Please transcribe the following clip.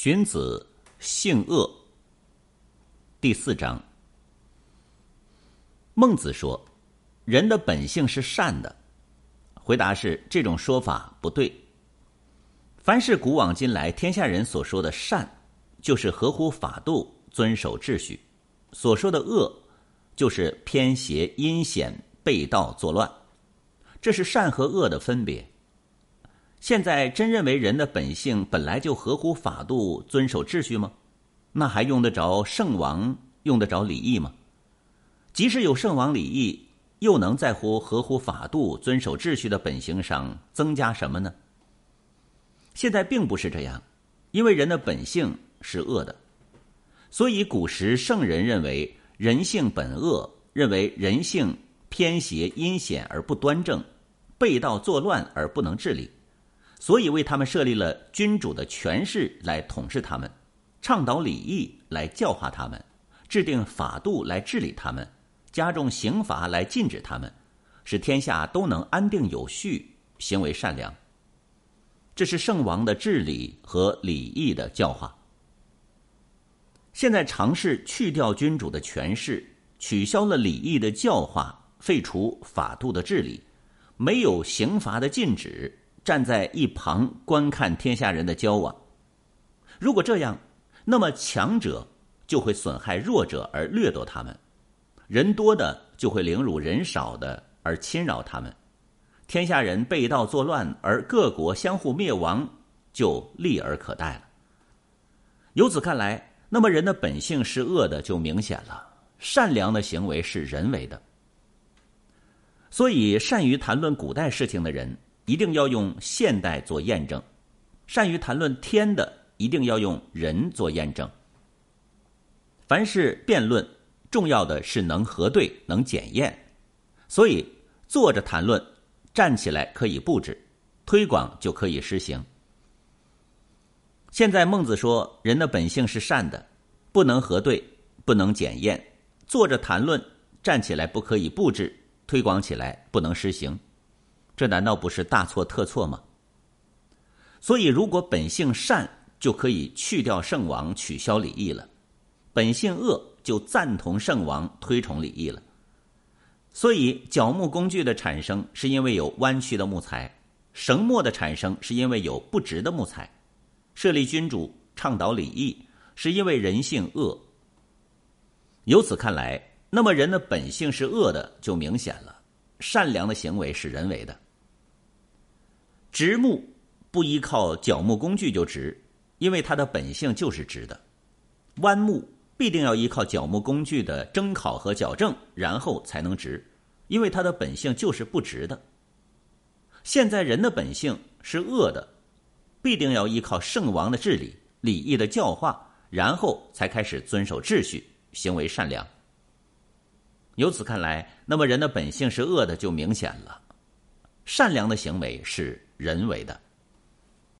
荀子性恶第四章。孟子说：“人的本性是善的。”回答是：这种说法不对。凡是古往今来天下人所说的善，就是合乎法度、遵守秩序；所说的恶，就是偏邪、阴险、背道、作乱。这是善和恶的分别。现在真认为人的本性本来就合乎法度、遵守秩序吗？那还用得着圣王，用得着礼义吗？即使有圣王礼义，又能在乎合乎法度、遵守秩序的本性上增加什么呢？现在并不是这样，因为人的本性是恶的，所以古时圣人认为人性本恶，认为人性偏邪、阴险而不端正，背道作乱而不能治理。所以为他们设立了君主的权势来统治他们，倡导礼义来教化他们，制定法度来治理他们，加重刑罚来禁止他们，使天下都能安定有序，行为善良。这是圣王的治理和礼义的教化。现在尝试去掉君主的权势，取消了礼义的教化，废除法度的治理，没有刑罚的禁止。站在一旁观看天下人的交往，如果这样，那么强者就会损害弱者而掠夺他们，人多的就会凌辱人少的而侵扰他们，天下人背道作乱而各国相互灭亡，就立而可待了。由此看来，那么人的本性是恶的就明显了，善良的行为是人为的。所以，善于谈论古代事情的人。一定要用现代做验证，善于谈论天的，一定要用人做验证。凡是辩论，重要的是能核对、能检验。所以坐着谈论，站起来可以布置，推广就可以实行。现在孟子说，人的本性是善的，不能核对，不能检验。坐着谈论，站起来不可以布置，推广起来不能实行。这难道不是大错特错吗？所以，如果本性善，就可以去掉圣王，取消礼义了；本性恶，就赞同圣王，推崇礼义了。所以，角木工具的产生是因为有弯曲的木材，绳墨的产生是因为有不直的木材。设立君主，倡导礼义，是因为人性恶。由此看来，那么人的本性是恶的，就明显了。善良的行为是人为的。直木不依靠角木工具就直，因为它的本性就是直的；弯木必定要依靠角木工具的蒸烤和矫正，然后才能直，因为它的本性就是不直的。现在人的本性是恶的，必定要依靠圣王的治理、礼义的教化，然后才开始遵守秩序，行为善良。由此看来，那么人的本性是恶的就明显了，善良的行为是。人为的。